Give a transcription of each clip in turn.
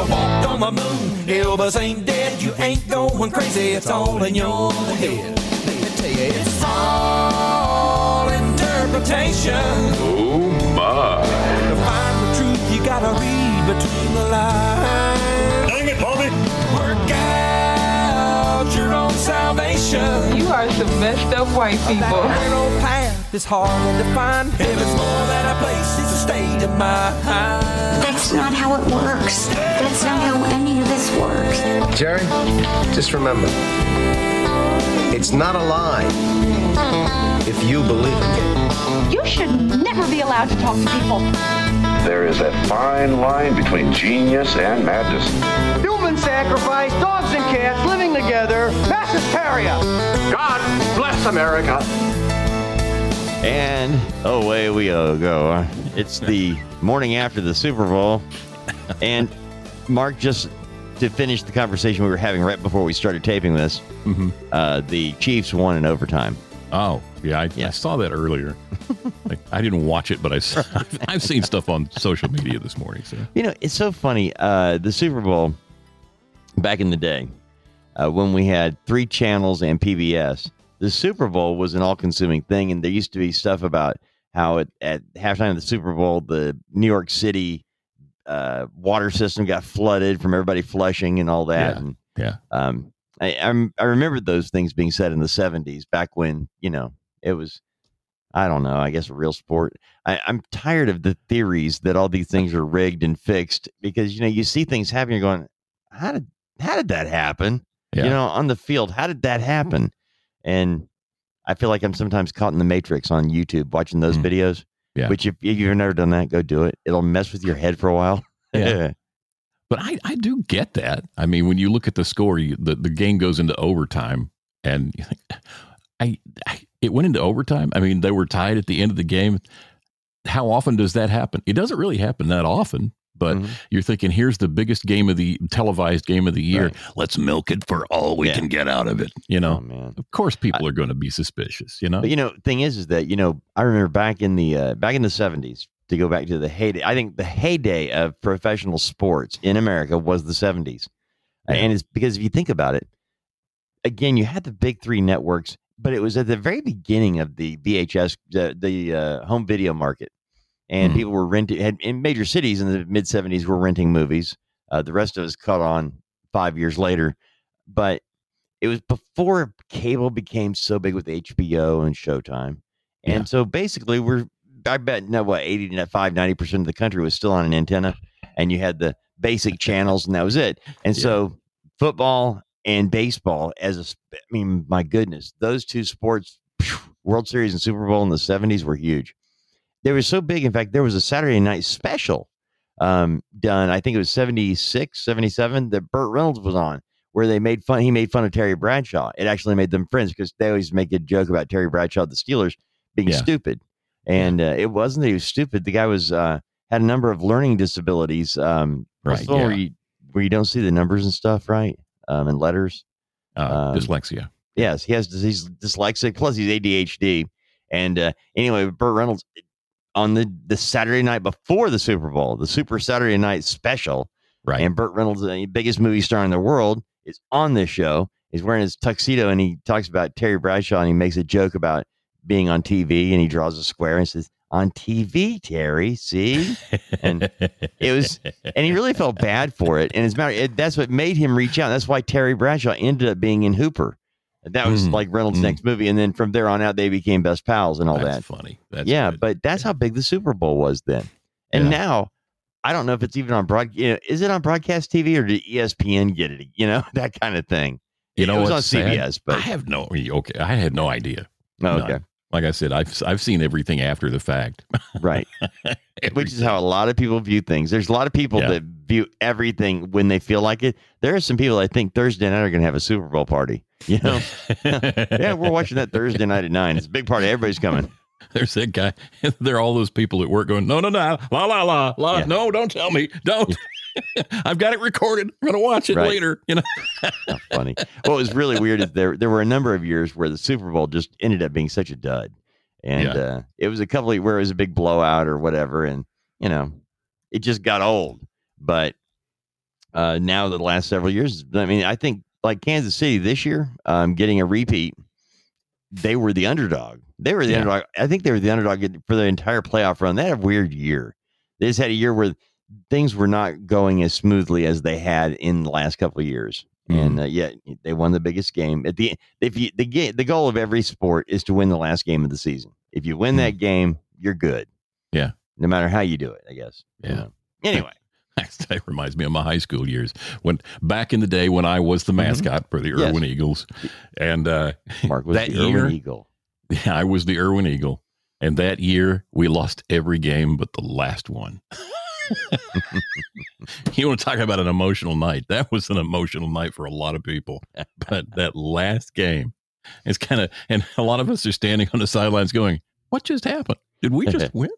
I walked on the moon. Elvis ain't dead, you ain't going crazy. It's all in your head. Let me tell you, it's all interpretation. Oh my. To find the truth, you gotta read between the lines. Dang it, Bobby! Work out your own salvation. You are some messed up white people. Narrow path hard to find. Heaven's more than a place, it's a state of mind. That's not how it works. That's not how any of this works. Jerry, just remember, it's not a lie if you believe it. You should never be allowed to talk to people. There is a fine line between genius and madness. Human sacrifice, dogs and cats living together, mass hysteria. God bless America. And away we go. It's the morning after the Super Bowl. And Mark, just to finish the conversation we were having right before we started taping this, uh, the Chiefs won in overtime. Oh, yeah, I, Yeah. I saw that earlier. like, I didn't watch it, but I, I've seen stuff on social media this morning. So You know, it's so funny. Uh, the Super Bowl back in the day, uh, when we had three channels and PBS, the Super Bowl was an all-consuming thing, and there used to be stuff about how it, at halftime of the Super Bowl, the New York City uh, water system got flooded from everybody flushing and all that. Yeah. And yeah, um, I, I'm, I remember those things being said in the 70s, back when you know it was. I don't know. I guess a real sport. I, I'm tired of the theories that all these things are rigged and fixed because you know you see things happen. You're going, how did how did that happen? yeah. You know, on the field, how did that happen? And I feel like I'm sometimes caught in the matrix on YouTube watching those Mm. videos. Yeah. Which if, if you've never done that, go do it. It'll mess with your head for a while. Yeah. But I, I do get that. I mean, when you look at the score, you, the, the game goes into overtime, and you think, I, I it went into overtime. I mean, they were tied at the end of the game. How often does that happen? It doesn't really happen that often. But Mhm. you're thinking, here's the biggest game of the televised game of the year. Right. Let's milk it for all we Yeah. can get out of it. You know, Oh of course, people are going to be suspicious. You know, But you know, thing is, is that you know, I remember back in the uh, back in the seventies. To go back to the heyday, I think the heyday of professional sports in America was the seventies, Yeah. and it's because if you think about it, again, you had the big three networks, but it was at the very beginning of the VHS, the, the uh, home video market, and Mhm. people were renting. Had in major cities in the mid seventies were renting movies. Uh, the rest of us caught on five years later, but it was before cable became so big with HBO and Showtime. And Yeah. so basically we're I bet no what 80 to 5 90% of the country was still on an antenna and you had the basic channels and that was it. And Yeah. so football and baseball as a I mean my goodness, those two sports World Series and Super Bowl in the 70s were huge. They were so big in fact there was a Saturday night special um done I think it was 76 77 that Burt Reynolds was on where they made fun. He made fun of Terry Bradshaw. It actually made them friends because they always make a joke about Terry Bradshaw, the Steelers, being Yeah. stupid, and uh, it wasn't that he was stupid. The guy was uh, had a number of learning disabilities. Um, Right, one Where you, where you don't see the numbers and stuff, right? Um, and letters. uh, um, dyslexia. Yes, he has he's dyslexic. Plus, he's ADHD. And uh, anyway, Burt Reynolds on the the Saturday night before the Super Bowl, the Super Saturday Night Special, Right. and Burt Reynolds, the biggest movie star in the world, is on this show. He's wearing his tuxedo and he talks about Terry Bradshaw and he makes a joke about being on TV and he draws a square and says, "On TV, Terry, see?" and it was- And he really felt bad for it. And as a matter, it, that's what made him reach out. That's why Terry Bradshaw ended up being in Hooper. That was Mm, like Reynolds' mm. next movie, and then from there on out, they became best pals and all That's that. funny. That's yeah, good. but that's how big the Super Bowl was then. And Yeah. now, I don't know if it's even on broad. You know, is it on broadcast TV or did ESPN get it? You know, that kind of thing. you know it was on sad? CBS, but I have no okay. I had no idea. oh, none. okay, Like I said, I've I've seen everything after the fact. right. Which is how a lot of people view things. There's a lot of people Yeah. that view everything when they feel like it. There are some people I think Thursday night are going to have a Super Bowl party. You know, yeah, we're watching that Thursday night at nine. It's a big party. Everybody's coming. There's that guy. There are all those people at work going, no, no, no, la, la, la, la. Yeah. No, don't tell me. Don't. I've got it recorded. I'm going to watch it Right. later. You know, How funny. What was really weird is there there were a number of years where the Super Bowl just ended up being such a dud, and Yeah. uh, it was a couple of where it was a big blowout or whatever, and you know, it just got old. But Uh, now the last several years, I mean, I think like Kansas City this year, um, getting a repeat, they were the underdog. They were the Yeah. underdog. I think they were the underdog for the entire playoff run. They had a weird year. They just had a year where things were not going as smoothly as they had in the last couple of years. And uh, yet they won the biggest game at the if you the game the goal of every sport is to win the last game of the season. If you win that game, you're good. Yeah. no matter how you do it, I guess. You Yeah. know. Anyway, That reminds me of my high school years when back in the day when I was the mascot for the Mm-hmm. Yes. Irwin Eagles, and uh, Mark was that the Irwin year, Eagle. Yeah, I was the Irwin Eagle. And that year, we lost every game but the last one. you want to talk about an emotional night? That was an emotional night for a lot of people. But that last game, it's kind of, and a lot of us are standing on the sidelines going, What just happened? Did we just win?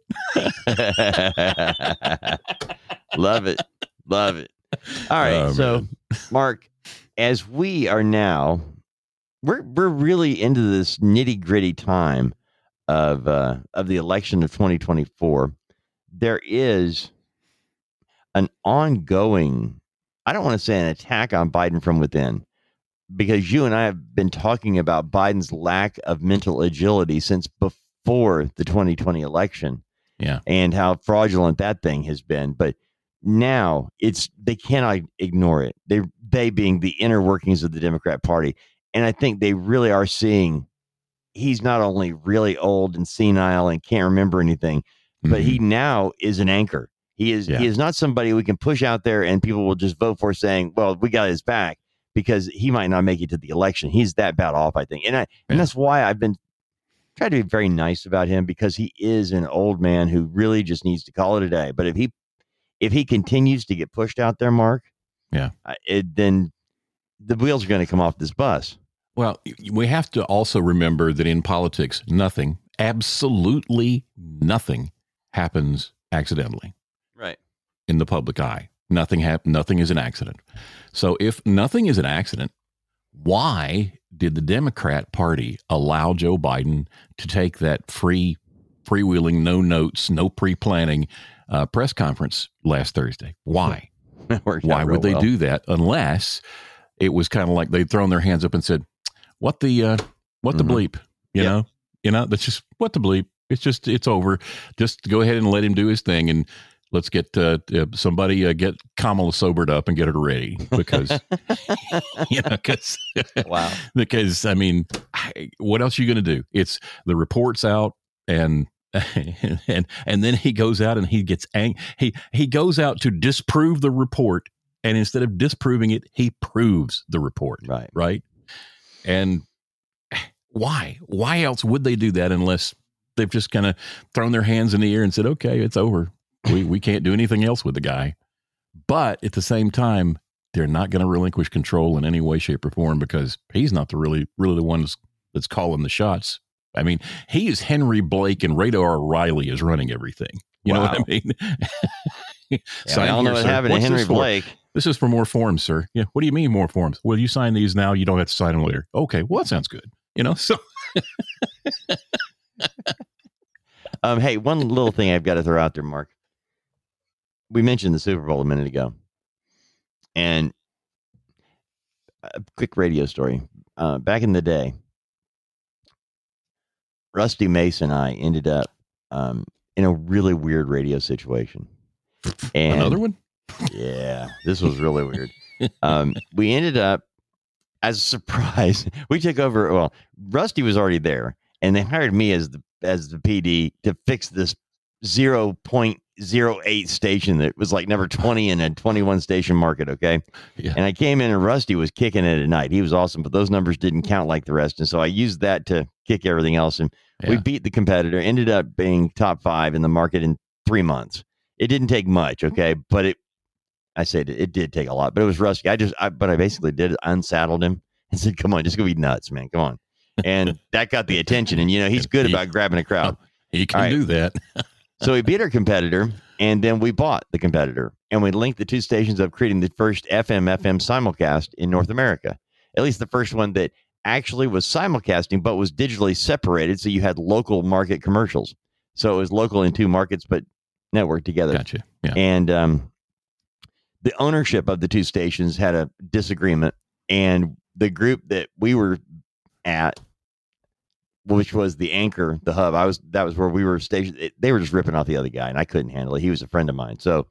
Love it. Love it. All right. Oh, so. Mark, as we are now, we're we're really into this nitty gritty time of uh, of the election of 2024. There is an ongoing, I don't want to say an attack on Biden from within, because you and I have been talking about Biden's lack of mental agility since before the 2020 election Yeah. and how fraudulent that thing has been. But now it's they cannot ignore it. They they being the inner workings of the Democrat Party, and I think they really are seeing he's not only really old and senile and can't remember anything, but he mm-hmm. now is an anchor. He is Yeah. he is not somebody we can push out there and people will just vote for, saying, "Well, we got his back," because he might not make it to the election. He's that bad off, I think, and I Yeah. and that's why I've been trying to be very nice about him because he is an old man who really just needs to call it a day. But if he if he continues to get pushed out there, Mark, Yeah. uh, it, then the wheels are going to come off this bus. Well, we have to also remember that in politics, nothing, absolutely nothing happens accidentally Right. in the public eye. Nothing hap- nothing is an accident. So if nothing is an accident, why did the Democrat Party allow Joe Biden to take that free freewheeling, no notes, no pre-planning uh, press conference last Thursday? Why? Why would they well. do that unless it was kind of like they'd thrown their hands up and said, "What the uh, what the Mhm. bleep?" You Yep. know, you know, that's just what the bleep. It's just it's over. Just go ahead and let him do his thing, and let's get uh, uh, somebody uh, get Kamala sobered up and get her ready because you know because Wow. because I mean, I- what else are you going to do? It's the reports out and. and and then he goes out and he gets ang- he he goes out to disprove the report and instead of disproving it he proves the report Right. right and why why else would they do that unless they've just kind of thrown their hands in the air and said okay it's over we we can't do anything else with the guy but at the same time they're not going to relinquish control in any way shape or form because he's not the really really the one that's, that's calling the shots i mean he is henry blake and radar o'reilly is running everything you know what i Wow. mean Yeah, Sign I don't know here, what happened to Henry for? Blake. This is for more forms, sir. Yeah. What do you mean more forms? Well, you sign these now. You don't have to sign them later. Okay. Well, that sounds good. You know, so Um, hey, one little thing I've got to throw out there, Mark. We mentioned the Super Bowl a minute ago, and a quick radio story. Uh, back in the day, Rusty Mason and I ended up um, in a really weird radio situation. And another one. yeah, this was really weird. Um, we ended up as a surprise. We took over. Well, Rusty was already there, and they hired me as the as the PD to fix this zero point zero eight station that was like number twenty in a twenty one station market. Okay, Yeah. and I came in and Rusty was kicking it at night. He was awesome, but those numbers didn't count like the rest, and so I used that to kick everything else. And we beat the competitor. Ended up being top five in the market in three months. It didn't take much, okay, mm-hmm. but it. I said it, it did take a lot, but it was Rusty. I just, I, but I basically did unsaddled him and said, "Come on, just go be nuts, man. Come on." And that got the attention. And you know he's good about grabbing a crowd. He can right. do that. So we beat our competitor, and then we bought the competitor, and we linked the two stations up, creating the first FM FM simulcast in North America. At least the first one that actually was simulcasting, but was digitally separated, so you had local market commercials. So it was local in two markets, but networked together. Gotcha. Yeah. And um, the ownership of the two stations had a disagreement, and the group that we were at, which was the anchor, the hub, I was that was where we were stationed. it- they were just ripping off the other guy, and I couldn't handle it. He was a friend of mine, so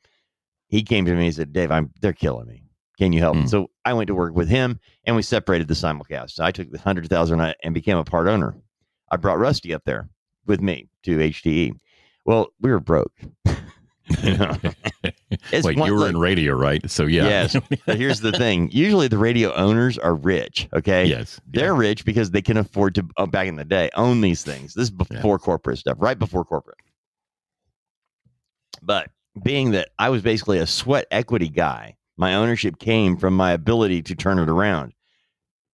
he came to me and said, "Dave, I'm they're killing me. Can you help?" me?" Hmm. So I went to work with him, and we separated the simulcast. So I took the hundred thousand and became a part owner. I brought Rusty up there with me to HTE. Well, we were broke. Wait, one- you were look, in radio, right? So yeah. Yes. But here's the thing. Usually the radio owners are rich. Okay. yes. They're rich because they can afford to, uh, back in the day, own these things. This is before corporate stuff, right before corporate. But being that I was basically a sweat equity guy, my ownership came from my ability to turn it around.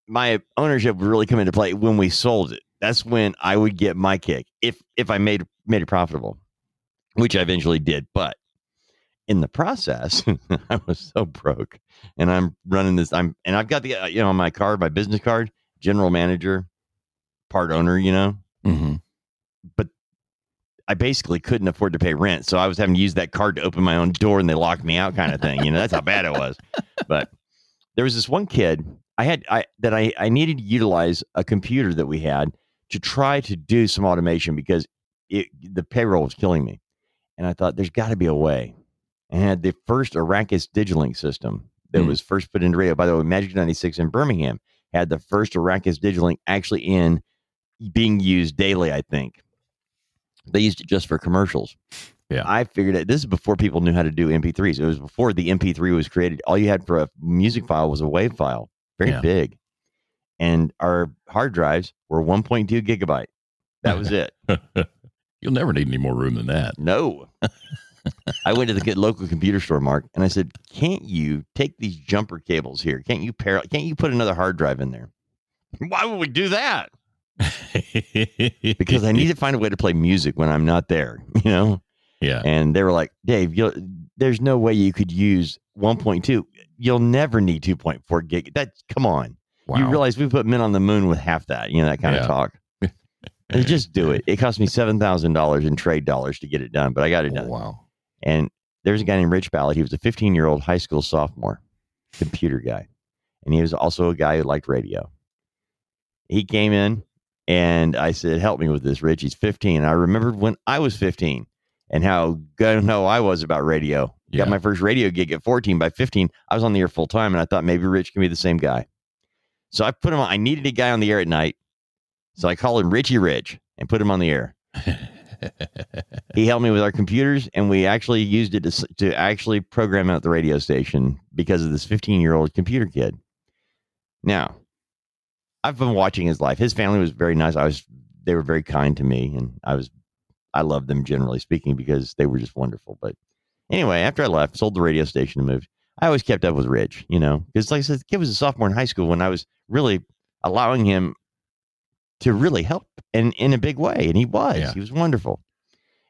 My ownership would really come into play when we sold it. That's when I would get my kick if if I made made it profitable, which I eventually did. But in the process, I was so broke, and I'm running this. I'm and I've got the uh, you know on my card, my business card, general manager, part owner. You know, hmm but I basically couldn't afford to pay rent, so I was having to use that card to open my own door, and they locked me out, kind of thing. You know, that's how bad it was. But there was this one kid I had I that I I needed to utilize a computer that we had to try to do some automation because it the payroll was killing me, and I thought there's got to be a way. And I had the first Arrakis Digilink system that Hmm. was first put into radio. By the way, Magic 96 in Birmingham had the first Arrakis Digilink actually in being used daily, I think. They used it just for commercials. Yeah. I figured it. This is before people knew how to do MP3s. It was before the MP3 was created. All you had for a music file was a WAV file, very Yeah. big. And our hard drives were 1.2 gigabyte. That was it. You'll never need any more room than that. No. I went to the local computer store, Mark, and I said, "Can't you take these jumper cables here? Can't you pair? Can't you put another hard drive in there? Why would we do that? Because I need to find a way to play music when I'm not there, you know." Yeah. And they were like, "Dave, you there's no way you could use 1.2. You'll never need 2.4 gig. That come on. Wow. You realize we put men on the moon with half that, you know, that kind Yeah. of talk." And just do it. It cost me seven thousand dollars in trade dollars to get it done, but I got it Oh, done. wow. And there's a guy named Rich Balot. He was a 15 year old high school sophomore, computer guy. And he was also a guy who liked radio. He came in and I said, Help me with this, Rich. He's 15. I remembered when I was 15 and how gun ho I was about radio. Yeah. Got my first radio gig at 14. By 15, I was on the air full time. And I thought maybe Rich can be the same guy. So I put him on. I needed a guy on the air at night. So I called him Richie Rich and put him on the air. He helped me with our computers and we actually used it to, to actually program out the radio station because of this 15 year old computer kid. Now i've been watching his life. His family was very nice. I was they were very kind to me and i was i loved them generally speaking because they were just wonderful. But anyway after i left sold the radio station and moved i always kept up with rich you know because like i said the kid was a sophomore in high school when i was really allowing him to really help and in a big way and he was Yeah. he was wonderful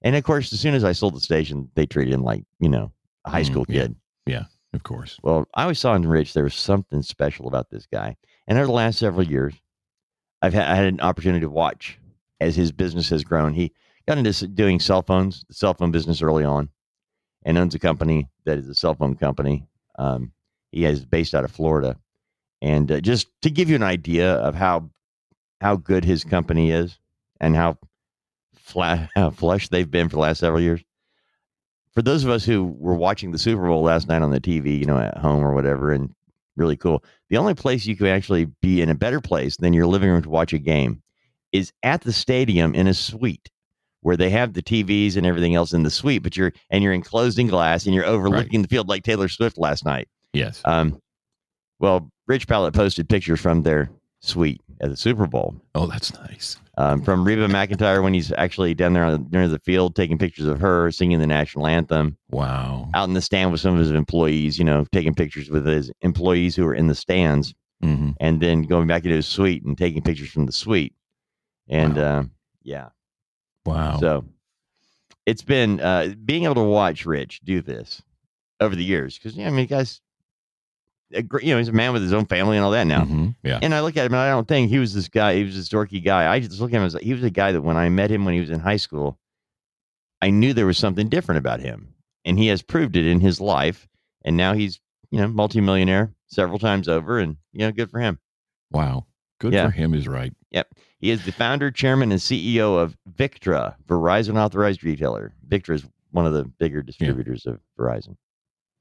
and of course, as soon as I sold the station, they treated him like, you know, a high Mm, school yeah. kid. Yeah, of course. Well, I always saw in Rich there was something special about this guy. And over the last several years, I've had, I had an opportunity to watch as his business has grown. He got into doing cell phones, the cell phone business early on, and owns a company that is a cell phone company. Um, he is based out of Florida. And uh, just to give you an idea of how how good his company is and how flat, how flush they've been for the last several years. For those of us who were watching the Super Bowl last night on the TV, you know, at home or whatever, and really cool, the only place you could actually be in a better place than your living room to watch a game is at the stadium in a suite where they have the TVs and everything else in the suite, but you're and you're enclosed in glass and you're overlooking the field like Taylor Swift last night. Yes. Um, well, Rich Balot posted pictures from their suite at the Super Bowl Oh, that's nice. um, from Reba McEntire when he's actually down there on, near the field taking pictures of her singing the national anthem. Wow. Out in the stand with some of his employees, you know, taking pictures with his employees who are in the stands, hmm and then going back into his suite and taking pictures from the suite. And Wow. uh, yeah, Wow. so it's been uh, being able to watch Rich do this over the years because yeah, I mean, guy's a great, you know, he's a man with his own family and all that now. Mhm. Yeah. And I look at him and I don't think he was this guy. He was this dorky guy. I just look at him as he was a guy that when I met him when he was in high school, I knew there was something different about him. And he has proved it in his life and now he's you know multimillionaire several times over, and you know good for him. Wow. Good Yeah. for him is right. Yep. He is the founder, chairman, and CEO of Victra, Verizon authorized retailer. Victra is one of the bigger distributors of Verizon.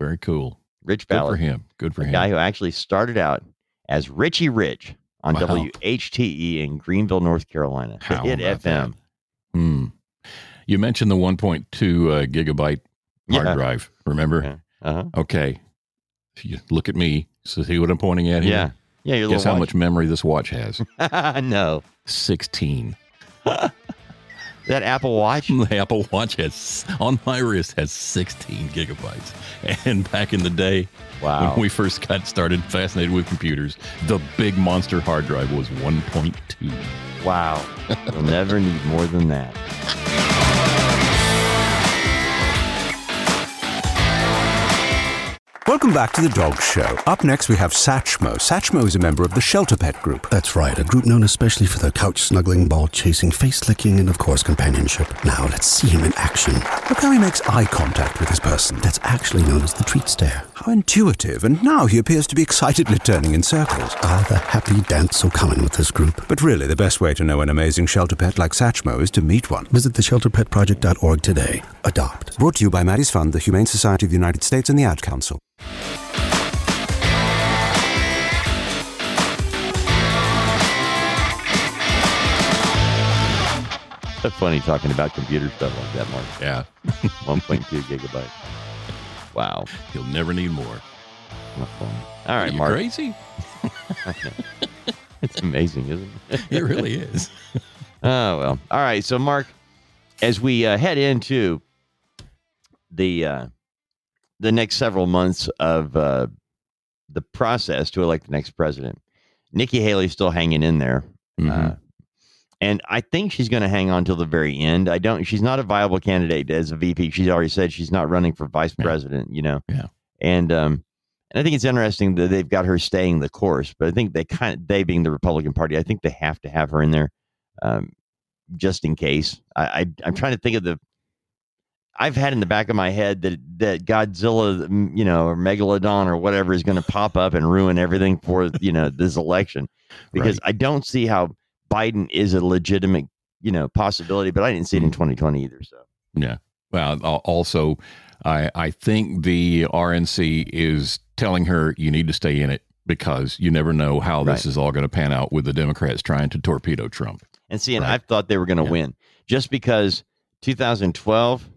Very cool. Rich Good for him. Good for him. guy who actually started out as Richie Rich on Wow. WHTE E in Greenville, North Carolina. How hit FM. Hmm. You mentioned the 1.2 uh, gigabyte hard Yeah. drive. Remember? Yeah. Uh-huh. Okay. If you look at me, so see what I'm pointing at here? Yeah. Yeah, Guess how much memory this watch has? no. 16. That Apple Watch? The Apple Watch has on my wrist has 16 gigabytes. And back in the day, Wow. when we first got started fascinated with computers, the big monster hard drive was 1.2. Wow. You'll never need more than that. Welcome back to the Dog Show. Up next, we have Satchmo. Satchmo is a member of the Shelter Pet Group. That's right, a group known especially for their couch snuggling, ball chasing, face licking, and of course companionship. Now let's see him in action. Look how he makes eye contact with his person. That's actually known as the treat stare. How intuitive, and now he appears to be excitedly turning in circles. Ah, the happy dance so common with this group. But really, the best way to know an amazing shelter pet like Satchmo is to meet one. Visit theshelterpetproject.org today. Adopt. Brought to you by Maddie's Fund, the Humane Society of the United States, and the Ad Council. So funny talking about computer stuff like that, Mark. Yeah. 1.2 gigabyte. Wow. You'll never need more. All right, Mark. crazy? It's amazing, isn't it? It really is. Oh well. All right. So, Mark, as we uh, head into the uh, the next several months of uh, the process to elect the next president, Nikki Haley's still hanging in there, Mhm. And I think she's going to hang on till the very end. I don't. She's not a viable candidate as a VP. She's already said she's not running for vice Yeah. president. You know. Yeah. And um, and I think it's interesting that they've got her staying the course, but I think they kind of they being the Republican Party, I think they have to have her in there, um, just in case. I, I I'm trying to think of the. I've had in the back of my head that that Godzilla, you know, or Megalodon or whatever is going to pop up and ruin everything for you know this election, because I don't see how Biden is a legitimate you know possibility, but I didn't see it in 2020 either. So Yeah. Well, also, I I think the RNC is telling her you need to stay in it because you never know how this is all going to pan out with the Democrats trying to torpedo Trump. And see, and Right. I thought they were going to Yeah. win just because 2012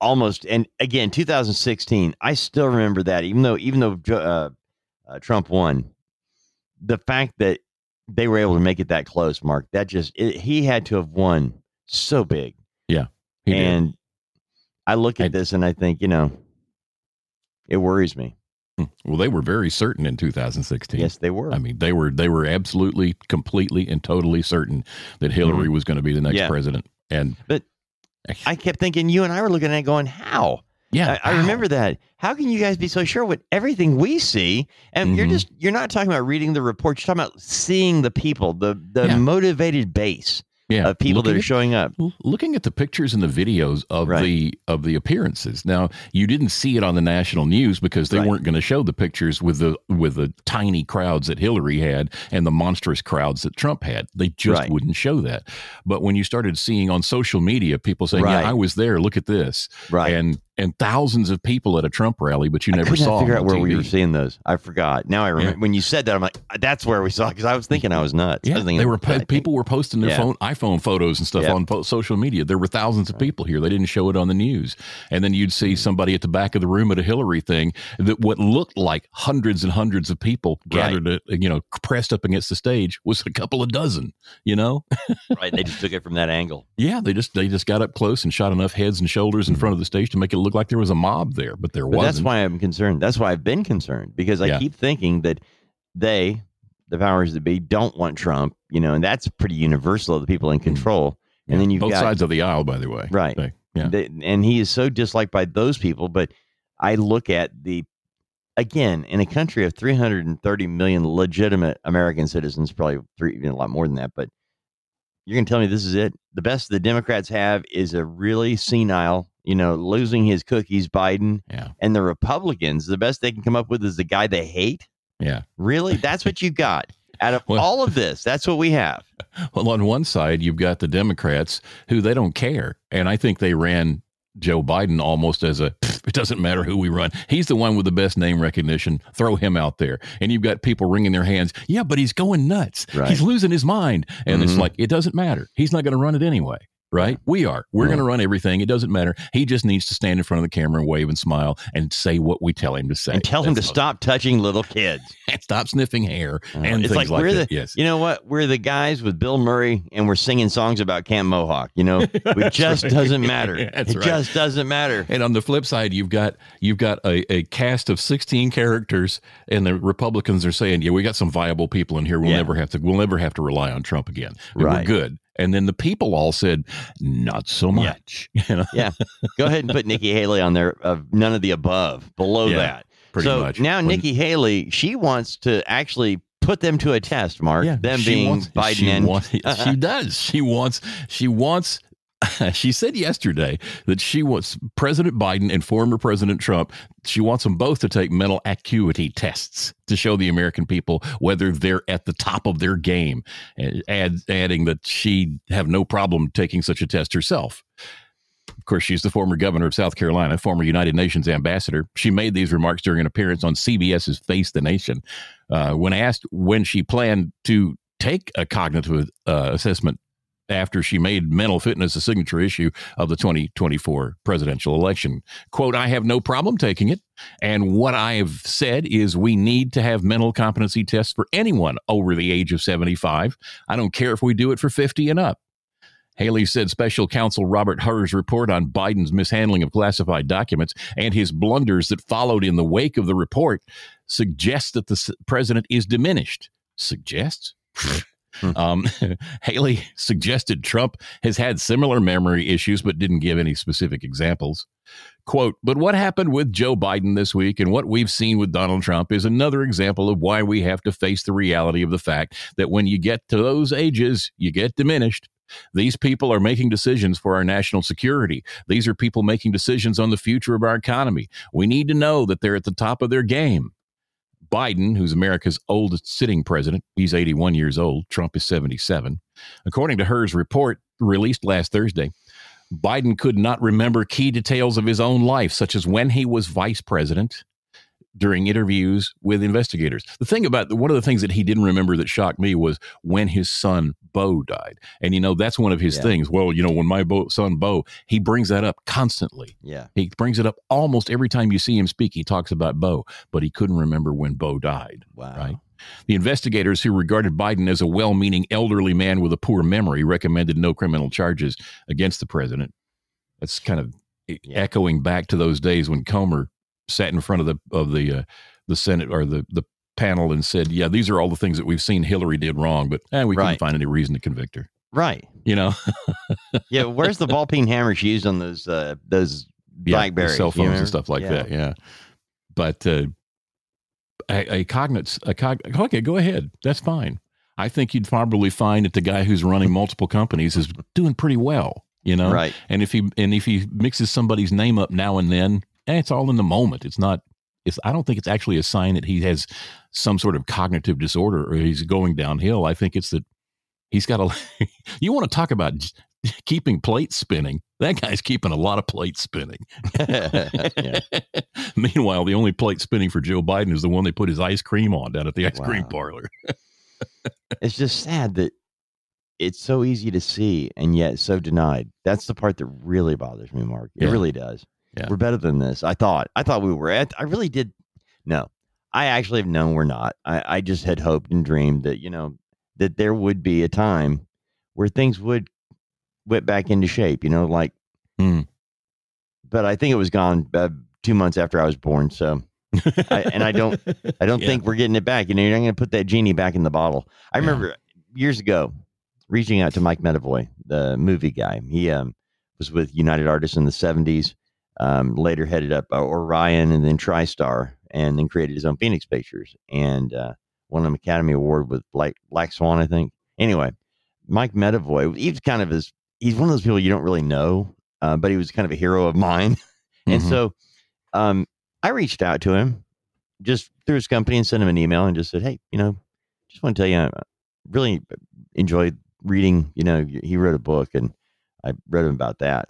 almost, and again 2016. I still remember that, even though even though uh, uh, Trump won, the fact that they were able to make it that close, Mark, that just it, he had to have won so big. He did. and I look at I- this and I think, you know, it worries me. Hmm. Well, they were very certain in 2016. Yes, they were. I mean, they were they were absolutely, completely, and totally certain that Hillary was going to be the next Mm-hmm. Yeah. president. And But I kept thinking, you and I were looking at it going, how? Yeah, I, I remember that. How can you guys be so sure with everything we see? And you're Mhm. just you're not talking about reading the report. You're talking about seeing the people, the the Yeah. motivated base yeah, of people that are at- showing up. Looking at the pictures and the videos of Right. the of the appearances now you didn't see it on the national news because they Right. weren't going to show the pictures with the with the tiny crowds that hillary had and the monstrous crowds that trump had they just Right. wouldn't show that but when you started seeing on social media people saying yeah i was there look at this Right. and and thousands of people at a trump rally but you never not saw figure out where we were seeing those. I forgot. Now I remember Yeah. when you said that. I'm like, that's where we saw because I was thinking I was nuts. Yeah, was thinking, they were I po- people were posting their Yeah. phone iPhone photos and stuff Yeah. on po- social media. There were thousands of people here. They didn't show it on the news, and then you'd see mm. somebody at the back of the room at a Hillary thing that what looked like hundreds and hundreds of people gathered, at, you know, pressed up against the stage was a couple of dozen. You know, right. They just took it from that angle. yeah, they just they just got up close and shot enough heads and shoulders in mm. front of the stage to make it look like there was a mob there, but there wasn't. that's why I'm concerned. That's why I've been concerned because I Yeah. keep thinking that they, the powers that be, don't want Trump. You know, and that's pretty universal of the people in control. Mm. Yeah, And then you've both got sides of the aisle, by the way. Right. They- yeah. They- and he is so disliked by those people. But I look at the again in a country of 330 million legitimate American citizens, probably three, even a lot more than that. But you're going to tell me this is it? The best the Democrats have is a really senile you know, losing his cookies, Biden, Yeah. and the Republicans, the best they can come up with is the guy they hate. Yeah. Really? That's what you got. Out of Well- all of this, that's what we have. Well, on one side, you've got the Democrats who they don't care. And I think they ran Joe Biden almost as a it doesn't matter who we run. He's the one with the best name recognition. Throw him out there. And you've got people wringing their hands. Yeah, but he's going nuts. Right. He's losing his mind. And it's Mhm. like, it doesn't matter. He's not going to run it anyway. Right? We are. We're going to mm. run everything. It doesn't matter. He just needs to stand in front of the camera and wave and smile and say what we tell him to say. And tell him to That's all. stop touching little kids. and stop sniffing hair uh-huh. and it's things like, like, we're that. the yes. you know what we're the guys with Bill Murray and we're singing songs about Camp Mohawk. You know, it just right. doesn't matter. That's it right. just doesn't matter. And on the flip side, you've got you've got a, a cast of sixteen characters, and the Republicans are saying, "Yeah, we got some viable people in here. We'll Yeah. never have to. We'll never have to rely on Trump again. Right. We're good." And then the people all said, "Not so Yeah. much." You know, Yeah, go ahead and put Nikki Haley on there. Of none of the above. Below Yeah, that, pretty so much. now When- Nikki Haley, she wants to actually put them to a test. Mark, Yeah, them being wants- Biden she and wants- she does. She wants. She wants. She said yesterday that she wants President Biden and former President Trump. She wants them both to take mental acuity tests to show the American people whether they're at the top of their game. Add, adding that she'd have no problem taking such a test herself. Of course, she's the former governor of South Carolina, former United Nations ambassador. She made these remarks during an appearance on CBS's Face the Nation. Uh, when asked when she planned to take a cognitive uh, assessment after she made mental fitness a signature issue of the 2024 presidential election. Quote, I have no problem taking it. And what I have said is we need to have mental competency tests for anyone over the age of 75. I don't care if we do it for 50 and up. Haley said special counsel Robert Hur's report on Biden's mishandling of classified documents and his blunders that followed in the wake of the report suggests that the president is diminished. Suggests? um, Haley suggested Trump has had similar memory issues, but didn't give any specific examples. Quote, but what happened with Joe Biden this week and what we've seen with Donald Trump is another example of why we have to face the reality of the fact that when you get to those ages, you get diminished. These people are making decisions for our national security. These are people making decisions on the future of our economy. We need to know that they're at the top of their game. Biden, who's America's oldest sitting president, he's 81 years old. Trump is 77. According to Hur's report released last Thursday, Biden could not remember key details of his own life, such as when he was vice president during interviews with investigators. The thing about one of the things that he didn't remember that shocked me was when his son Bo died. And you know, that's one of his Yeah. things. Well, you know, when my Bo, son Bo, he brings that up constantly. yeah, He brings it up almost every time you see him speak. He talks about Bo, but he couldn't remember when Bo died. wow, Right. The investigators who regarded Biden as a well meaning elderly man with a poor memory recommended no criminal charges against the president. That's kind of Yeah. echoing back to those days when Comey sat in front of the of the uh, the Senate or the the panel and said, "Yeah, these are all the things that we've seen Hillary did wrong, but eh, we Right. couldn't find any reason to convict her." right. You know, Yeah, where's the ball peen hammer she used on those uh, those yeah, Blackberries, cell phones and stuff like Yeah. that. Yeah, but uh, a, a cognate, a cog. Okay, go ahead. That's fine. I think you'd probably find that the guy who's running multiple companies is doing pretty well. You know, Right. And if he and if he mixes somebody's name up now and then, eh, it's all in the moment. It's not. It's. I don't think it's actually a sign that he has some sort of cognitive disorder or he's going downhill. I think it's that he's got a. you want to talk about keeping plates spinning? That guy's keeping a lot of plates spinning. Meanwhile, the only plate spinning for Joe Biden is the one they put his ice cream on down at the ice cream Wow. parlor. it's just sad that it's so easy to see and yet so denied. That's the part that really bothers me, Mark. It Yeah. really does. Yeah. We're better than this. I thought. I thought we were. I, I really did. No, I actually have known we're not. I, I just had hoped and dreamed that you know that there would be a time where things would whip back into shape. You know, like. Hmm. But I think it was gone uh, two months after I was born. So I, and I don't, I don't Yeah. think we're getting it back. You know, you're not going to put that genie back in the bottle. I Yeah. remember years ago reaching out to Mike Medavoy, the movie guy. He um, was with United Artists in the '70s. Um, later headed up uh, Orion and then TriStar, and then created his own Phoenix Pictures and uh, won an Academy Award with Black Black Swan, I think. Anyway, Mike Medavoy, he's kind of his. He's one of those people you don't really know. uh, but he was kind of a hero of mine. and Mhm. so um, I reached out to him just through his company and sent him an email and just said, hey, you know, just want to tell you, I really enjoyed reading. You know, he wrote a book and I read him about that.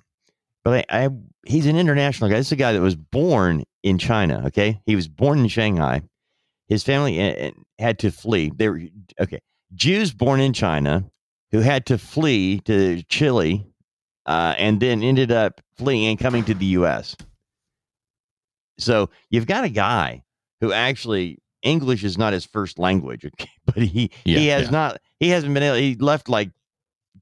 But I, I he's an international guy. This is a guy that was born in China. Okay, he was born in Shanghai. His family uh, uh, had to flee. They were okay. Jews born in China who had to flee to Chile, uh, and then ended up fleeing and coming to the U.S. So you've got a guy who actually English is not his first language, okay? but he Yeah, he has yeah. not he hasn't been able. He left like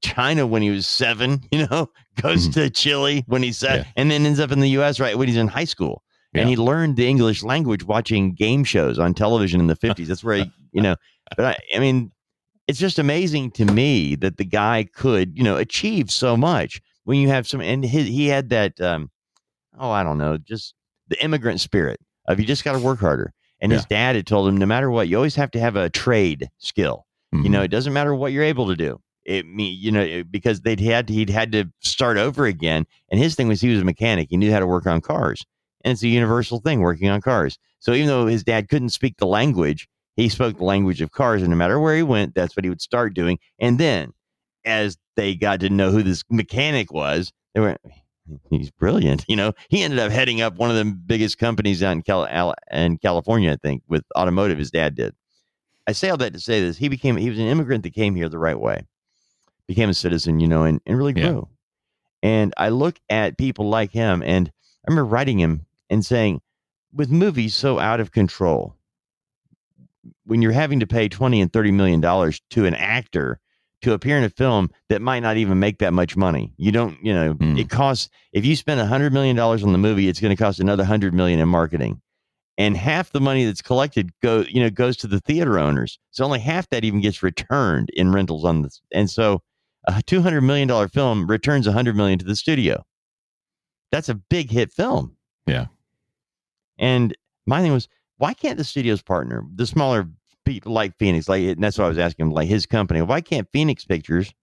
China when he was seven, you know, goes Mhm. to Chile when he's seven, Yeah. and then ends up in the U.S. right when he's in high school. And he learned the English language watching game shows on television in the 50s. That's where he, you know, but I, I mean, it's just amazing to me that the guy could, you know, achieve so much when you have some, and his, he had that, um, oh, I don't know, just the immigrant spirit of you just got to work harder. And his dad had told him, no matter what, you always have to have a trade skill. You know, Mhm. it doesn't matter what you're able to do. It me, you know, eh, because they'd had he'd had to start over again. And his thing was he was a mechanic. He knew how to work on cars, and it's a universal thing working on cars. So even though his dad couldn't speak the language, he spoke the language of cars, and no matter where he went, that's what he would start doing. And then, as they got to know who this mechanic was, they were. He's brilliant, you know. He ended up heading up one of the biggest companies out in, Cal- Al- in California, I think, with automotive. His dad did. I say all that to say this. He became he was an immigrant that came here the right way, became a citizen, you know, and, and really Yeah. grew. And I look at people like him, and I remember writing him and saying, with movies so out of control, when you're having to pay 20 and 30 million dollars to an actor to appear in a film that might not even make that much money. You don't, you know, Mm. it costs if you spend a hundred million dollars on the movie, it's going to cost another hundred million in marketing. And half the money that's collected go, you know, goes to the theater owners. So only half that even gets returned in rentals on this. And so a two hundred million dollar film returns a hundred million to the studio. That's a big hit film. Yeah. And my thing was, why can't the studios partner the smaller people like Phoenix? Like, and that's what I was asking like his company. Why can't Phoenix Pictures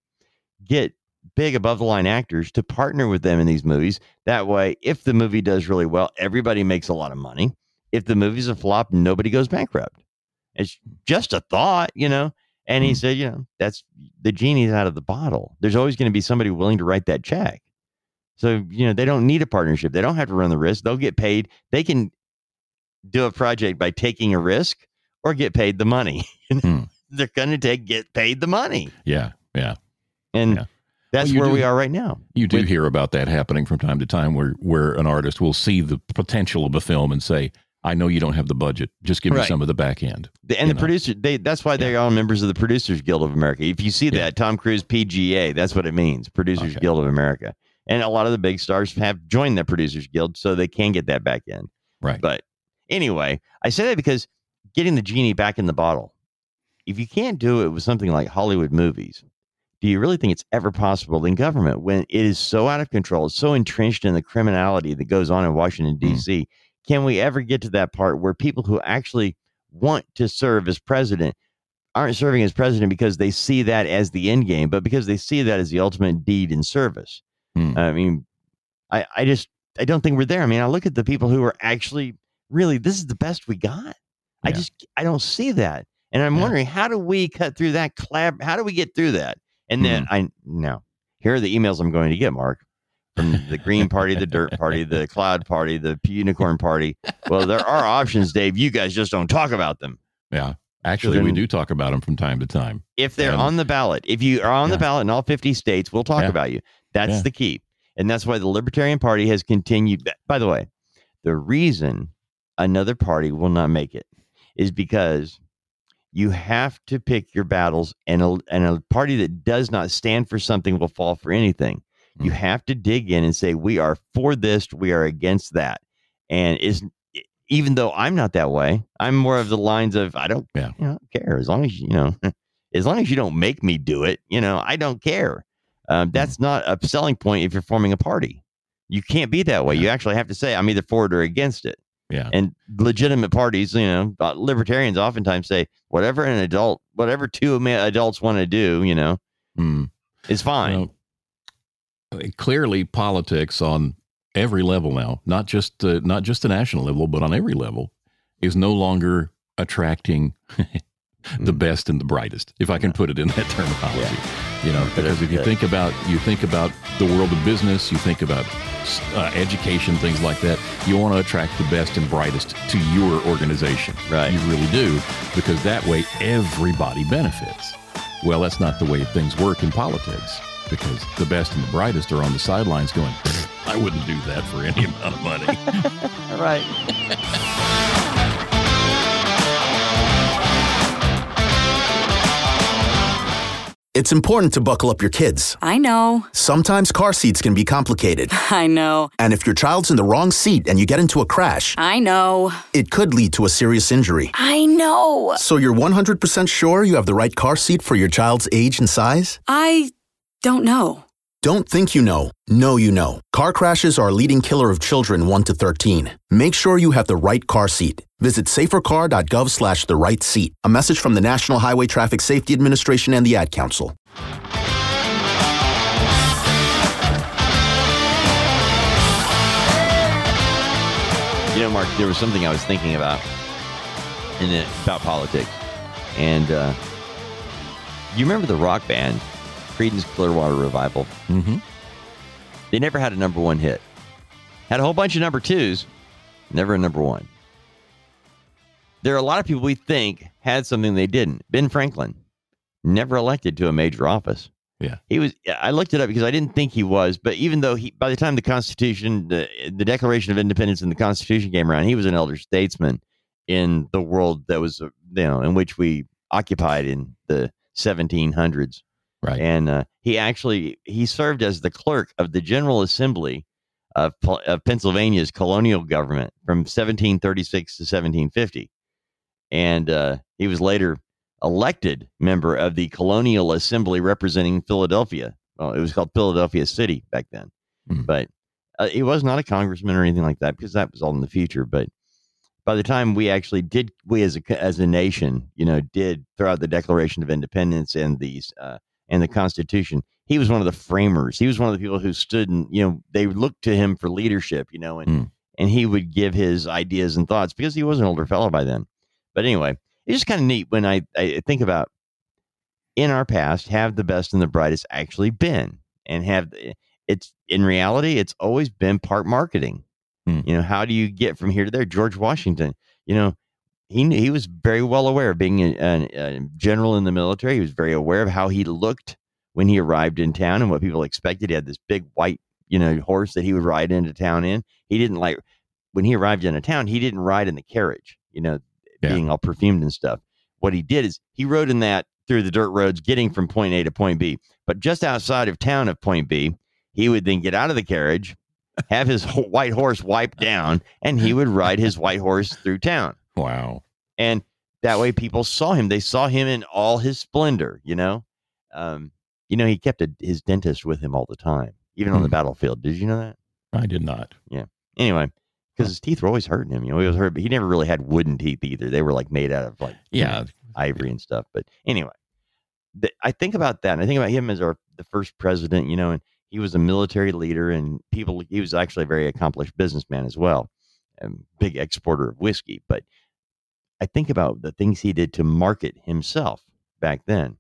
get big above the line actors to partner with them in these movies? That way, if the movie does really well, everybody makes a lot of money. If the movie's a flop, nobody goes bankrupt. It's just a thought, you know. And he Mm. said, you know, that's the genie's out of the bottle. There's always going to be somebody willing to write that check. So, you know, they don't need a partnership. They don't have to run the risk. They'll get paid. They can do a project by taking a risk or get paid the money. Hmm. They're going to take get paid the money. Yeah. Yeah. And Yeah. that's Well, where do- we are right now. You do With- hear about that happening from time to time where, where an artist will see the potential of a film and say, I know you don't have the budget. Just give me some of the back end. The, and the know. producer, they that's why they are all members of the Producers Guild of America. If you see Yeah. that Tom Cruise PGA, that's what it means, Producers Okay. Guild of America. And a lot of the big stars have joined the Producers Guild, so they can get that back in. Right. But anyway, I say that because getting the genie back in the bottle. If you can't do it with something like Hollywood movies, do you really think it's ever possible in government when it is so out of control, so entrenched in the criminality that goes on in Washington. Hmm. D.C.? Can we ever get to that part where people who actually want to serve as president aren't serving as president because they see that as the end game, but because they see that as the ultimate deed in service? Hmm. I mean, I, I just I don't think we're there. I mean, I look at the people who are actually really this is the best we got. I just I don't see that, and I'm Yeah. wondering how do we cut through that collab? How do we get through that? And then Hmm. I no, here are the emails I'm going to get, Mark, from the Green Party, the Dirt Party, the Cloud Party, the Unicorn Party. Well, there are options, Dave. You guys just don't talk about them. Yeah. Actually, we then- do talk about them from time to time. If they're And- on the ballot, if you are on the ballot in all 50 states, we'll talk Yeah. about you. That's Yeah. the key. And that's why the Libertarian Party has continued. By the way, the reason another party will not make it is because you have to pick your battles, and a, and a party that does not stand for something will fall for anything. You Mm. have to dig in and say, we are for this, we are against that. And is even though I'm not that way, I'm more of the lines of I don't, Yeah. you know, care as long as you know, as long as you don't make me do it. You know, I don't care. Um, that's not a selling point if you're forming a party. You can't be that way. You actually have to say I'm either for it or against it. Yeah. And legitimate parties, you know, uh, libertarians oftentimes say whatever an adult, whatever two adults want to do, you know, Hmm. is fine. Well, clearly politics on every level now, not just uh, not just the national level, but on every level, is no longer attracting the best and the brightest, if I can put it in that terminology. You know, because if you think about you think about the world of business, you think about uh, education, things like that. You want to attract the best and brightest to your organization. Right. You really do, because that way everybody benefits. Well, that's not the way things work in politics, because the best and the brightest are on the sidelines going, I wouldn't do that for any amount of money. right. It's important to buckle up your kids. I know. Sometimes car seats can be complicated. I know. And if your child's in the wrong seat and you get into a crash, I know. it could lead to a serious injury. I know. So you're 100% sure you have the right car seat for your child's age and size? I don't know. Don't think you know. Know you know. Car crashes are a leading killer of children 1 to 13. Make sure you have the right car seat. Visit safercar.gov slash the right seat. A message from the National Highway Traffic Safety Administration and the Ad Council. You know, Mark, there was something I was thinking about in it, about politics, and uh, you remember the rock band Creedence Clearwater Revival? mm-hmm. They never had a number one hit. Had a whole bunch of number twos, never a number one. There are a lot of people we think had something they didn't. Ben Franklin, never elected to a major office. Yeah. He was. I looked it up because I didn't think he was, but even though he, by the time the Constitution, the, the Declaration of Independence, and the Constitution came around, he was an elder statesman in the world that was, you know, in which we occupied in the 1700s. Right. And uh, he actually he served as the clerk of the General Assembly of, of Pennsylvania's colonial government from 1736 to 1750, and uh, he was later elected member of the Colonial Assembly representing Philadelphia. Well, it was called Philadelphia City back then, Mhm. but uh, he was not a congressman or anything like that because that was all in the future. But by the time we actually did, we as a as a nation, you know, did throughout the Declaration of Independence and these uh, and the Constitution, he was one of the framers. He was one of the people who stood and you know they looked to him for leadership, you know, and Mm. and he would give his ideas and thoughts because he was an older fellow by then. But anyway, it's just kind of neat when I, I think about in our past have the best and the brightest actually been and have it's in reality it's always been part marketing Hmm. you know how do you get from here to there george washington you know he knew, he was very well aware of being a, a, a general in the military he was very aware of how he looked when he arrived in town and what people expected he had this big white you know horse that he would ride into town in he didn't like when he arrived in a town he didn't ride in the carriage you know Yeah. being all perfumed and stuff what he did is he rode in that through the dirt roads getting from point A to point B. But just outside of town of point B, he would then get out of the carriage, have his white horse wiped down, and he would ride his white horse through town. Wow. And that way people saw him. They saw him in all his splendor, you know? Um, you know, he kept a, his dentist with him all the time, even on the Hmm. battlefield. Did you know that? I did not. Yeah. Anyway, because his teeth were always hurting him. You know, he was hurt, but he never really had wooden teeth either. They were like made out of like you know, Yeah. ivory and stuff. But anyway, the, I think about that. And I think about him as our the first president. You know, and he was a military leader, and people. He was actually a very accomplished businessman as well, and big exporter of whiskey. But I think about the things he did to market himself back then,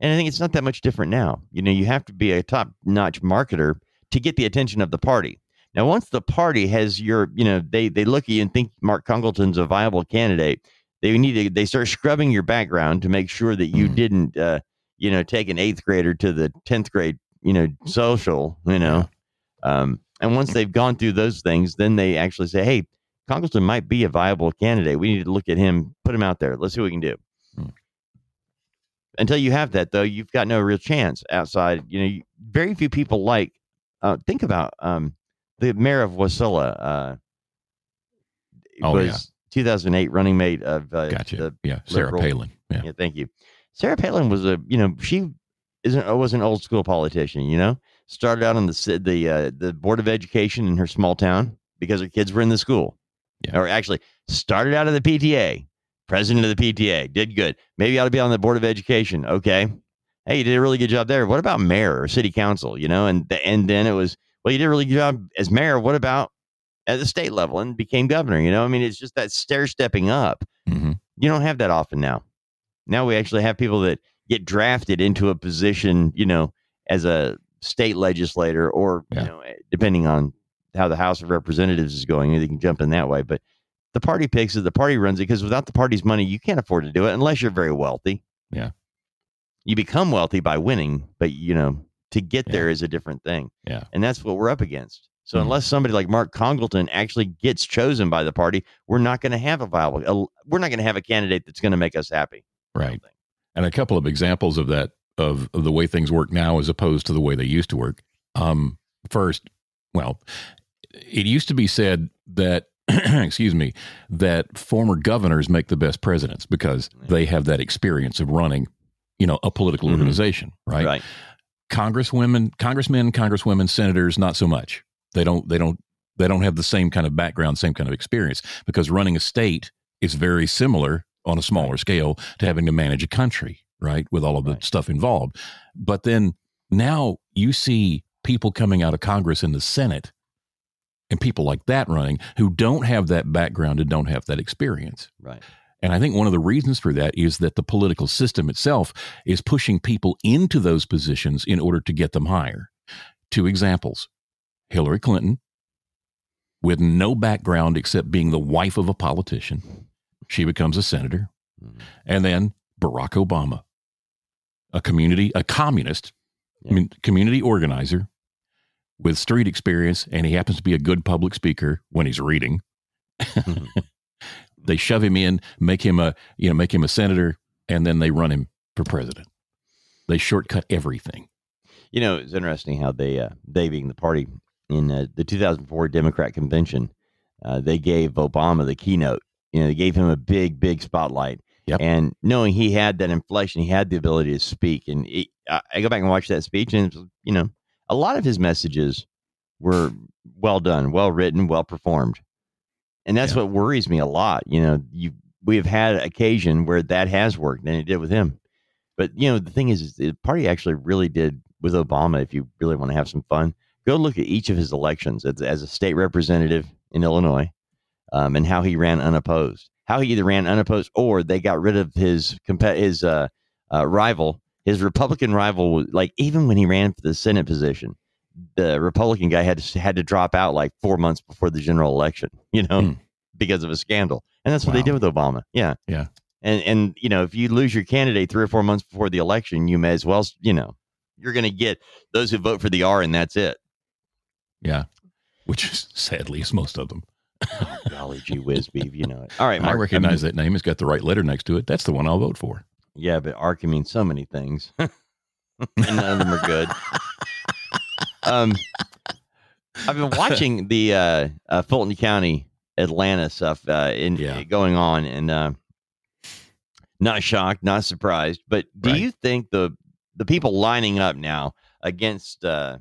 and I think it's not that much different now. You know, you have to be a top notch marketer to get the attention of the party. Now, once the party has your, you know, they they look at you and think Mark Congleton's a viable candidate, they need to they start scrubbing your background to make sure that you Mhm. didn't, uh, you know, take an eighth grader to the tenth grade, you know, social, you know. Um, and once they've gone through those things, then they actually say, "Hey, Congleton might be a viable candidate. We need to look at him, put him out there. Let's see what we can do." Hmm. Until you have that, though, you've got no real chance outside. You know, you, very few people like. Uh, think about um, the mayor of Wasilla. Uh, Oh, was yeah. 2008 running mate of uh, Gotcha. the yeah. Sarah liberal- Palin. Yeah. yeah, thank you. Sarah Palin was a, you know, she isn't was an old school politician. You know, started out on the the uh, the board of education in her small town because her kids were in the school. Yeah. Or actually, started out of the PTA, president of the PTA, did good. Maybe ought to be on the board of education. Okay, hey, you did a really good job there. What about mayor or city council? You know, and and then it was, well, you did a really good job as mayor. What about at the state level and became governor? You know, I mean, it's just that stair stepping up. Mm-hmm. You don't have that often now. Now we actually have people that get drafted into a position, you know, as a state legislator or Yeah. you know, eh, depending on how the House of Representatives is going, they can jump in that way. But the party picks it, the party runs it because without the party's money, you can't afford to do it unless you're very wealthy. Yeah. You become wealthy by winning, but you know, to get Yeah. there is a different thing. Yeah. And that's what we're up against. So Mhm. unless somebody like Mark Congleton actually gets chosen by the party, we're not going to have a viable. a- we're not going to have a candidate that's going to make us happy. Right. And a couple of examples of that of, of the way things work now as opposed to the way they used to work. Um, first, well, it used to be said that excuse me that former governors make the best presidents because they have that experience of running, you know, a political Mhm. organization, right? Right. Congresswomen, congressmen, congresswomen, senators, not so much. They don't they don't they don't have the same kind of background, same kind of experience because running a state is very similar on a smaller scale to having to manage a country, right? With all of the Right. stuff involved. But then now you see people coming out of Congress and the Senate and people like that running who don't have that background and don't have that experience. Right. And I think one of the reasons for that is that the political system itself is pushing people into those positions in order to get them higher. Two examples Hillary Clinton, with no background except being the wife of a politician, she becomes a senator. Mhm. And then Barack Obama, a community, a communist, I Yeah. mean, community organizer with street experience, and he happens to be a good public speaker when he's reading. they shove him in, make him a you know make him a senator, and then they run him for president. They shortcut everything. You know, it's interesting how they, uh, they being the party in uh, the 2004 Democrat convention, uh, they gave Obama the keynote. You know, they gave him a big, big spotlight. Yep. And knowing he had that inflection, he had the ability to speak. And it, I, I go back and watch that speech, and it's, you know, a lot of his messages were well done, well written, well performed. And that's Yeah. what worries me a lot. You know, you we have had occasion where that has worked, and it did with him. But you know, the thing is, is the party actually really did with Obama. If you really want to have some fun, go look at each of his elections as, as a state representative in Illinois, um, and how he ran unopposed. How he either ran unopposed or they got rid of his his uh, uh, rival, his Republican rival. Like even when he ran for the Senate position, the Republican guy had to had to drop out like four months before the general election. You know, Hmm. because of a scandal, and that's what they did with Obama. Yeah, Yeah. and and you know if you lose your candidate three or four months before the election, you may as well you know you're going to get those who vote for the R, and that's it. Yeah, which is, sadly is most of them. Golly gee whiz, beef, you know it. All right, I Mark, recognize that name. It's got the right letter next to it. That's the one I'll vote for. Yeah, but R can mean so many things, and none of them are good. Um, I've been watching the uh, uh, Fulton County, Atlanta stuff uh, in Yeah. going on, and uh, not shocked, not surprised. But do Right. you think the the people lining up now against uh,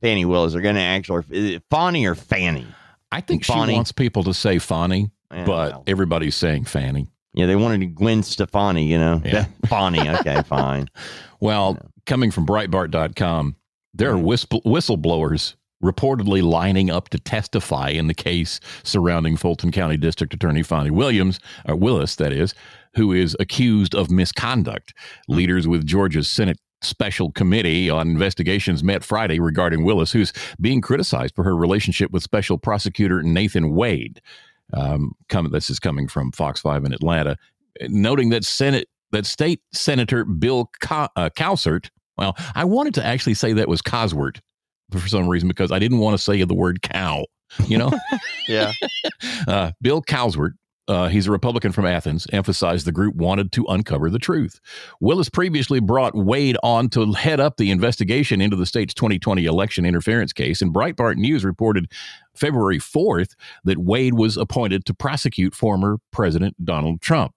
Fani Willis are going to actually is it or Fanny? I think Bonnie. she wants people to say Fanny, Yeah, but well. everybody's saying Fanny. Yeah, they wanted Gwen Stefani, you know. Yeah. Fawny, okay, fine. Well, coming from Breitbart.com, there are mm-hmm. whistle- whistleblowers reportedly lining up to testify in the case surrounding Fulton County District Attorney Fonnie Williams, or Willis, that is, who is accused of misconduct. Leaders with Georgia's Senate Special Committee on Investigations met Friday regarding Willis, who's being criticized for her relationship with Special Prosecutor Nathan Wade. Um, come, this is coming from Fox 5 in Atlanta, noting that Senate that state senator Bill Co- uh, Cowsert. Well, I wanted to actually say that was Cosworth for some reason because I didn't want to say the word cow. You know, Yeah. uh, Bill Cowsworth. Uh, he's a Republican from Athens, emphasized the group wanted to uncover the truth. Willis previously brought Wade on to head up the investigation into the state's 2020 election interference case, and Breitbart News reported February 4th that Wade was appointed to prosecute former President Donald Trump.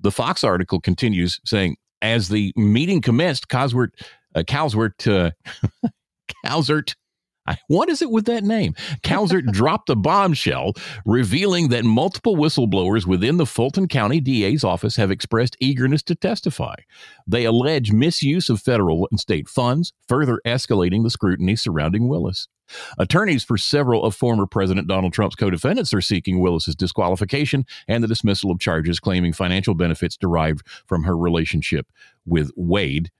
The Fox article continues saying, as the meeting commenced, Cosworth, uh, Cowsworth, uh, Cowsert, what is it with that name? Calzert dropped a bombshell revealing that multiple whistleblowers within the Fulton County DA's office have expressed eagerness to testify. They allege misuse of federal and state funds, further escalating the scrutiny surrounding Willis. Attorneys for several of former President Donald Trump's co defendants are seeking Willis's disqualification and the dismissal of charges claiming financial benefits derived from her relationship with Wade.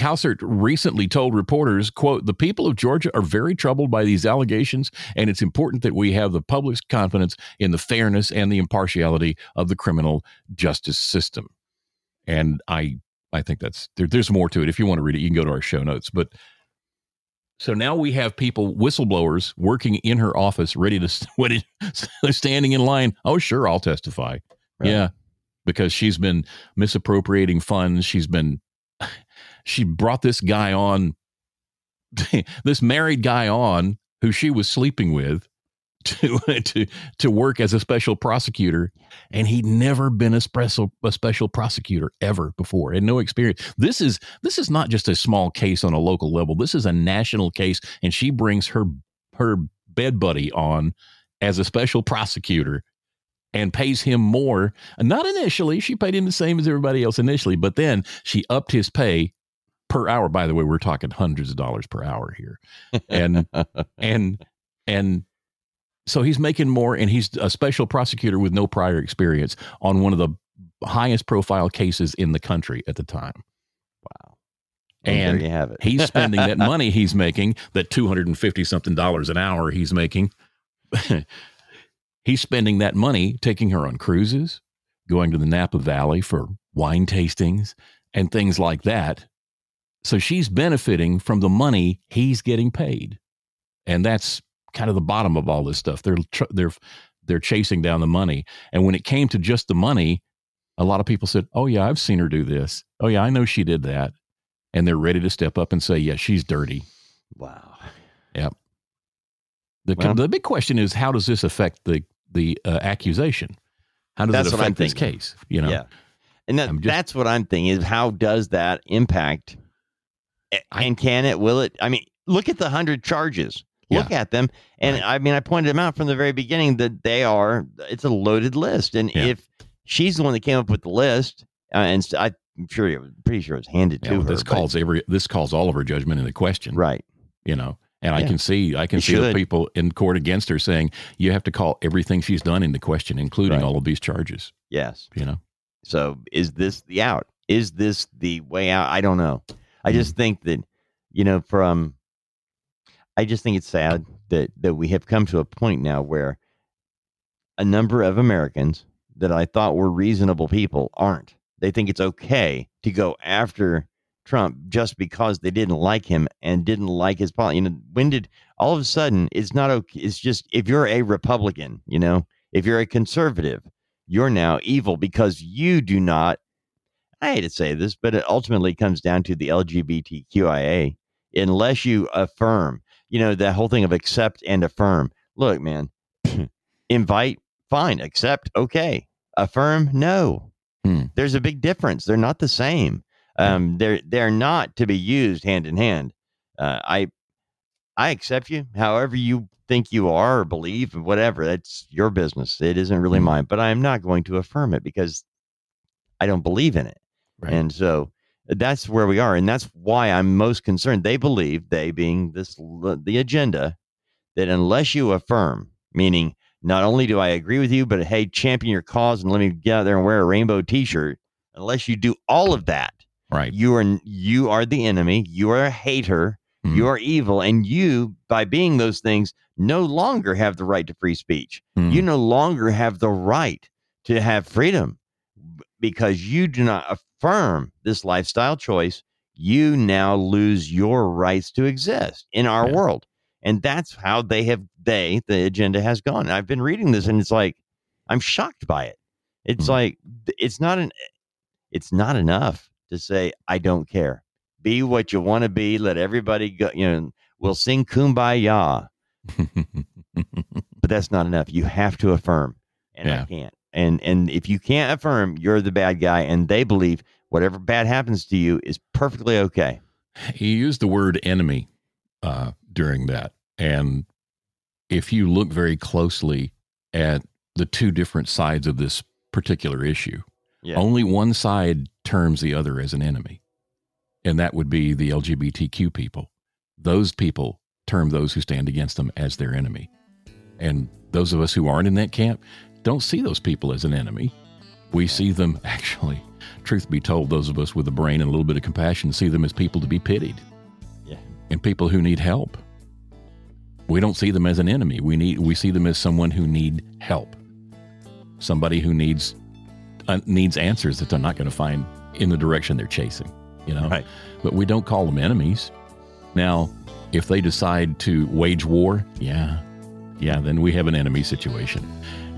Cowsert recently told reporters, quote, the people of Georgia are very troubled by these allegations, and it's important that we have the public's confidence in the fairness and the impartiality of the criminal justice system. And I I think that's there, there's more to it. If you want to read it, you can go to our show notes. But so now we have people, whistleblowers, working in her office, ready to ready, standing in line. Oh, sure, I'll testify. Right. Yeah, because she's been misappropriating funds. She's been she brought this guy on, this married guy on who she was sleeping with to to to work as a special prosecutor. And he'd never been a special a special prosecutor ever before. And no experience. This is this is not just a small case on a local level. This is a national case and she brings her her bed buddy on as a special prosecutor and pays him more. Not initially. She paid him the same as everybody else initially but then she upped his pay per hour by the way we're talking hundreds of dollars per hour here and and and so he's making more, and he's a special prosecutor with no prior experience on one of the highest profile cases in the country at the time. Wow. And there you have it. he's spending that money he's making, that 250 something dollars an hour he's making. he's spending that money taking her on cruises, going to the Napa Valley for wine tastings and things like that. So she's benefiting from the money he's getting paid. And that's kind of the bottom of all this stuff. They're tr- they're they're chasing down the money, and when it came to just the money, a lot of people said, "Oh yeah, I've seen her do this. Oh yeah, I know she did that," and they're ready to step up and say, "Yeah, she's dirty." Wow. Yep. The well, the big question is, how does this affect the the uh, accusation? How does it affect this case? You know. Yeah. And that, just, that's what I'm thinking is how does that impact? And can it? Will it? I mean, look at the hundred charges look yeah. at them. And right. I mean, I pointed them out from the very beginning that they are, it's a loaded list. And yeah. if she's the one that came up with the list, uh, and I'm sure, pretty sure it was handed yeah, to well, her. This but, calls every, this calls all of her judgment into question. Right. You know, and I can see, I can see the people in court against her saying you have to call everything she's done into question, including right. all of these charges. Yes. You know. So is this the out? Is this the way out? I don't know. I just mm. think that, you know, from I just think it's sad that that we have come to a point now where a number of Americans that I thought were reasonable people aren't. They think it's okay to go after Trump just because they didn't like him and didn't like his policy. You know, when did all of a sudden it's not okay? It's just if you're a Republican, you know, if you're a conservative, you're now evil because you do not. I hate to say this, but it ultimately comes down to the LGBTQIA. Unless you affirm you know, that whole thing of accept and affirm. Look, man, invite, fine, accept, okay. Affirm, no. Hmm. There's a big difference. They're not the same. Um, they're they're not to be used hand in hand. Uh, I I accept you, however you think you are or believe, whatever. That's your business. It isn't really hmm. mine. But I am not going to affirm it because I don't believe in it. Right. And so that's where we are, and that's why I'm most concerned. They believe, they being this the agenda, that unless you affirm, meaning not only do I agree with you, but hey, champion your cause and let me get out there and wear a rainbow T-shirt. Unless you do all of that, right? You are you are the enemy. You are a hater. Mm-hmm. You are evil, and you, by being those things, no longer have the right to free speech. Mm-hmm. You no longer have the right to have freedom because you do not affirm this lifestyle choice, you now lose your rights to exist in our yeah. world. And that's how they have, they, the agenda has gone. I've been reading this and it's like, I'm shocked by it. It's mm-hmm. like, it's not an, it's not enough to say, I don't care. Be what you want to be. Let everybody go, you know, we'll sing kumbaya. but that's not enough. You have to affirm. And yeah. I can't. And and if you can't affirm you're the bad guy and they believe whatever bad happens to you is perfectly okay. He used the word enemy uh, during that. And if you look very closely at the two different sides of this particular issue, Yeah. only one side terms the other as an enemy. And that would be the LGBTQ people. Those people term those who stand against them as their enemy. And those of us who aren't in that camp don't see those people as an enemy. We see them actually, truth be told, those of us with a brain and a little bit of compassion see them as people to be pitied Yeah. and people who need help. We don't see them as an enemy. We need we see them as someone who need help. Somebody who needs uh, needs answers that they're not going to find in the direction they're chasing, you know. Right. But we don't call them enemies. Now, if they decide to wage war, yeah. Yeah, then we have an enemy situation.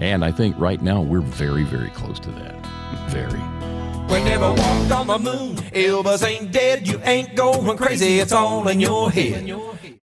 And I think right now we're very very close to that. Very. We never walked on the moon. Elvis ain't dead. You ain't going crazy. It's all in your head.